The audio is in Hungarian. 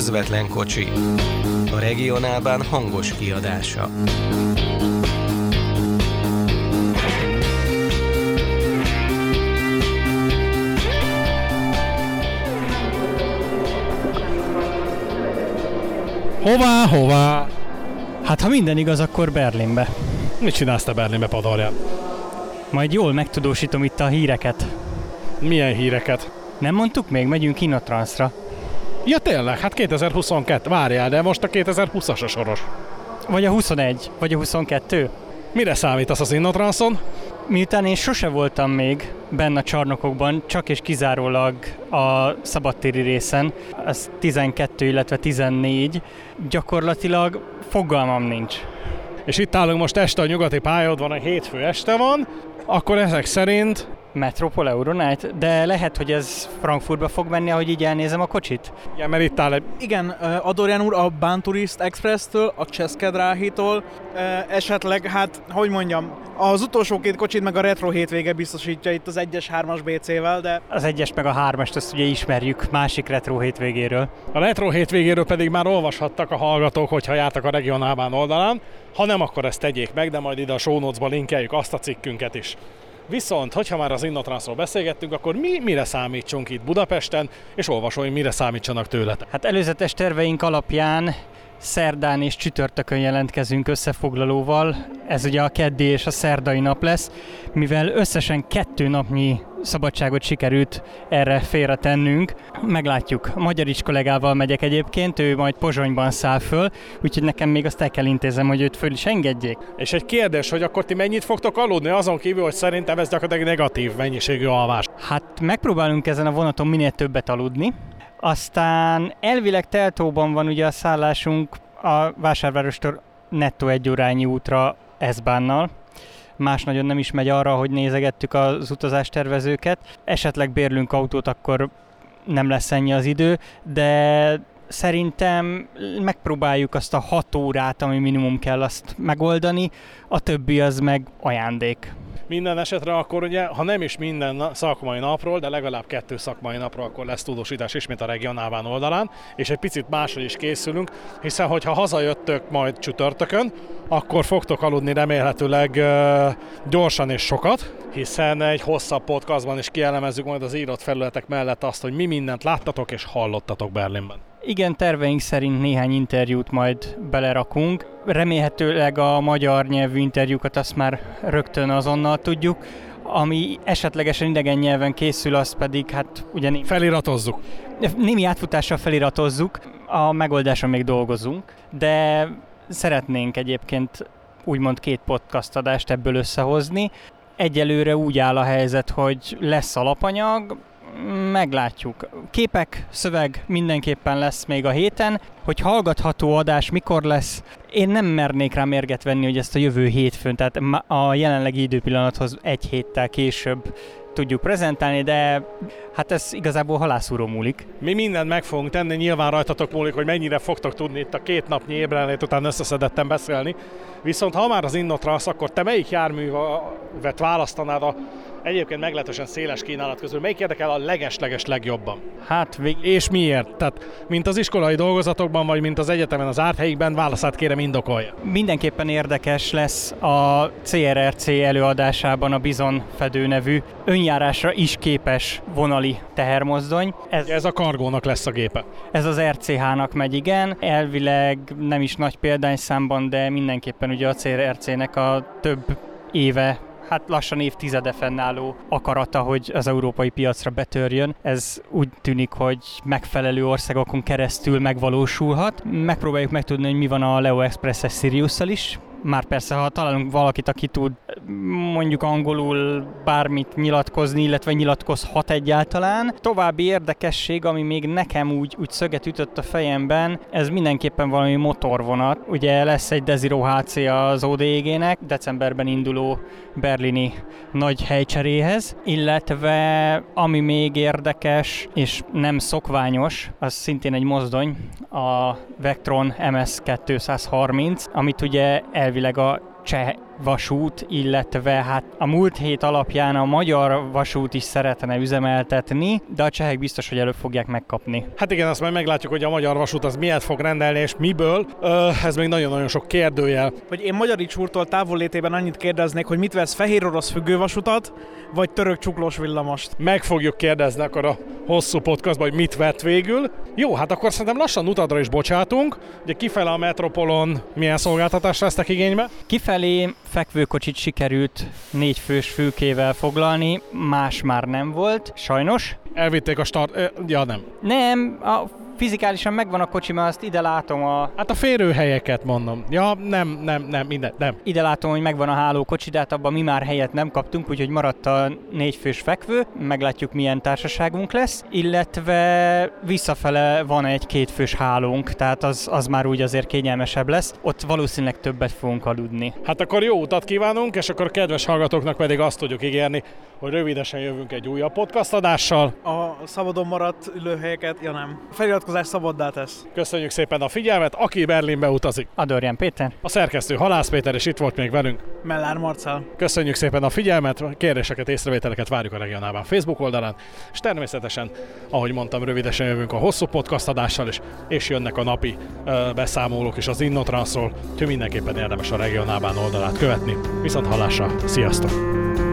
közvetlen kocsi. A regionálban hangos kiadása. Hová, hová? Hát ha minden igaz, akkor Berlinbe. Mit csinálsz te Berlinbe, Padorján? Majd jól megtudósítom itt a híreket. Milyen híreket? Nem mondtuk még, megyünk Inotranszra. Ja tényleg, hát 2022, várjál, de most a 2020-as a soros. Vagy a 21, vagy a 22. Mire számítasz az Innotranszon? Miután én sose voltam még benne a csarnokokban, csak és kizárólag a szabadtéri részen, az 12, illetve 14, gyakorlatilag fogalmam nincs. És itt állunk most este a nyugati pályaudvaron, a hétfő este van, akkor ezek szerint Metropol Euronight, de lehet, hogy ez Frankfurtba fog menni, ahogy így elnézem a kocsit? Igen, mert itt áll egy... Igen, Adorján úr a Banturist Express-től, a Cseszkedráhitól, esetleg, hát, hogy mondjam, az utolsó két kocsit meg a Retro hétvége biztosítja itt az 1-es 3-as BC-vel, de... Az 1-es meg a 3-est azt ugye ismerjük másik Retro hétvégéről. A Retro hétvégéről pedig már olvashattak a hallgatók, hogyha jártak a regionálban oldalán. Ha nem, akkor ezt tegyék meg, de majd ide a show linkeljük azt a cikkünket is. Viszont, hogyha már az Innotransról beszélgettünk, akkor mi mire számítsunk itt Budapesten, és olvasói mire számítsanak tőletek? Hát előzetes terveink alapján szerdán és csütörtökön jelentkezünk összefoglalóval. Ez ugye a keddi és a szerdai nap lesz, mivel összesen kettő napnyi szabadságot sikerült erre félretennünk. Meglátjuk. Magyarics kollégával megyek egyébként, ő majd Pozsonyban száll föl, úgyhogy nekem még azt el kell intézem, hogy őt föl is engedjék. És egy kérdés, hogy akkor ti mennyit fogtok aludni, azon kívül, hogy szerintem ez gyakorlatilag negatív mennyiségű alvás. Hát megpróbálunk ezen a vonaton minél többet aludni, aztán elvileg Teltóban van ugye a szállásunk a vásárvárostól nettó egy órányi útra Eszbánnal. Más nagyon nem is megy arra, hogy nézegettük az utazástervezőket. Esetleg bérlünk autót, akkor nem lesz ennyi az idő, de szerintem megpróbáljuk azt a hat órát, ami minimum kell azt megoldani, a többi az meg ajándék. Minden esetre akkor ugye, ha nem is minden szakmai napról, de legalább kettő szakmai napról akkor lesz tudósítás ismét a regionálván oldalán, és egy picit másra is készülünk, hiszen hogyha hazajöttök majd csütörtökön, akkor fogtok aludni remélhetőleg gyorsan és sokat, hiszen egy hosszabb podcastban is kielemezzük majd az írott felületek mellett azt, hogy mi mindent láttatok és hallottatok Berlinben. Igen, terveink szerint néhány interjút majd belerakunk. Remélhetőleg a magyar nyelvű interjúkat azt már rögtön azonnal tudjuk. Ami esetlegesen idegen nyelven készül, az pedig hát ugye... Feliratozzuk. Némi átfutással feliratozzuk, a megoldáson még dolgozunk, de szeretnénk egyébként úgymond két podcast adást ebből összehozni. Egyelőre úgy áll a helyzet, hogy lesz alapanyag, meglátjuk. Képek, szöveg mindenképpen lesz még a héten. Hogy hallgatható adás mikor lesz, én nem mernék rá mérget venni, hogy ezt a jövő hétfőn, tehát a jelenlegi időpillanathoz egy héttel később tudjuk prezentálni, de hát ez igazából halászúró múlik. Mi mindent meg fogunk tenni, nyilván rajtatok múlik, hogy mennyire fogtok tudni itt a két napnyi ébrenlét után összeszedettem beszélni. Viszont ha már az Innotrasz, akkor te melyik járművet választanád a egyébként meglehetősen széles kínálat közül. Melyik érdekel a leges-leges legjobban? Hát, vég... És miért? Tehát, mint az iskolai dolgozatokban, vagy mint az egyetemen az árthelyikben, válaszát kérem indokolja. Mindenképpen érdekes lesz a CRRC előadásában a Bizon fedő nevű önjárásra is képes vonali tehermozdony. Ez, ez a kargónak lesz a gépe. Ez az RCH-nak megy, igen. Elvileg nem is nagy példányszámban, de mindenképpen ugye a CRRC-nek a több éve hát lassan évtizede fennálló akarata, hogy az európai piacra betörjön. Ez úgy tűnik, hogy megfelelő országokon keresztül megvalósulhat. Megpróbáljuk megtudni, hogy mi van a Leo Express-es Sirius-szal is, már persze, ha találunk valakit, aki tud mondjuk angolul bármit nyilatkozni, illetve nyilatkozhat egyáltalán. További érdekesség, ami még nekem úgy, úgy szöget ütött a fejemben, ez mindenképpen valami motorvonat. Ugye lesz egy Desiro HC az ODG-nek, decemberben induló berlini nagy helycseréhez, illetve ami még érdekes és nem szokványos, az szintén egy mozdony, a Vectron MS230, amit ugye el elvileg a cseh vasút, illetve hát a múlt hét alapján a magyar vasút is szeretne üzemeltetni, de a csehek biztos, hogy előbb fogják megkapni. Hát igen, azt majd meglátjuk, hogy a magyar vasút az miért fog rendelni, és miből. Ö, ez még nagyon-nagyon sok kérdőjel. Hogy én Magyarics úrtól távollétében annyit kérdeznék, hogy mit vesz fehér orosz függővasutat, vagy török csuklós villamost. Meg fogjuk kérdezni akkor a hosszú podcastban, hogy mit vett végül. Jó, hát akkor szerintem lassan utadra is bocsátunk. Ugye kifele a Metropolon milyen szolgáltatást vesztek igénybe? Kifelé fekvőkocsit sikerült négy fős fülkével foglalni, más már nem volt, sajnos. Elvitték a start... Ja, nem. Nem, a fizikálisan megvan a kocsi, mert azt ide látom a Hát a férőhelyeket mondom. Ja, nem, nem, nem, minden, nem. ide látom, hogy megvan a hálókocsi, de hát abban mi már helyet nem kaptunk, úgyhogy maradt a négyfős fekvő, meglátjuk milyen társaságunk lesz, illetve visszafele van egy kétfős hálónk, tehát az, az már úgy azért kényelmesebb lesz. Ott valószínűleg többet fogunk aludni. Hát akkor jó utat kívánunk, és akkor kedves hallgatóknak pedig azt tudjuk ígérni, hogy rövidesen jövünk egy újabb podcast adással. A szabadon maradt ülőhelyeket, ja nem. A feliratkozás szabaddá tesz. Köszönjük szépen a figyelmet, aki Berlinbe utazik. Adorján Péter. A szerkesztő Halász Péter, és itt volt még velünk. Mellár Marcel. Köszönjük szépen a figyelmet, kérdéseket, észrevételeket várjuk a regionálban Facebook oldalán, és természetesen, ahogy mondtam, rövidesen jövünk a hosszú podcast adással, és, és jönnek a napi ö, beszámolók is az Innotransról, úgyhogy mindenképpen érdemes a regionálban oldalát követni. Viszont hallásra, sziasztok!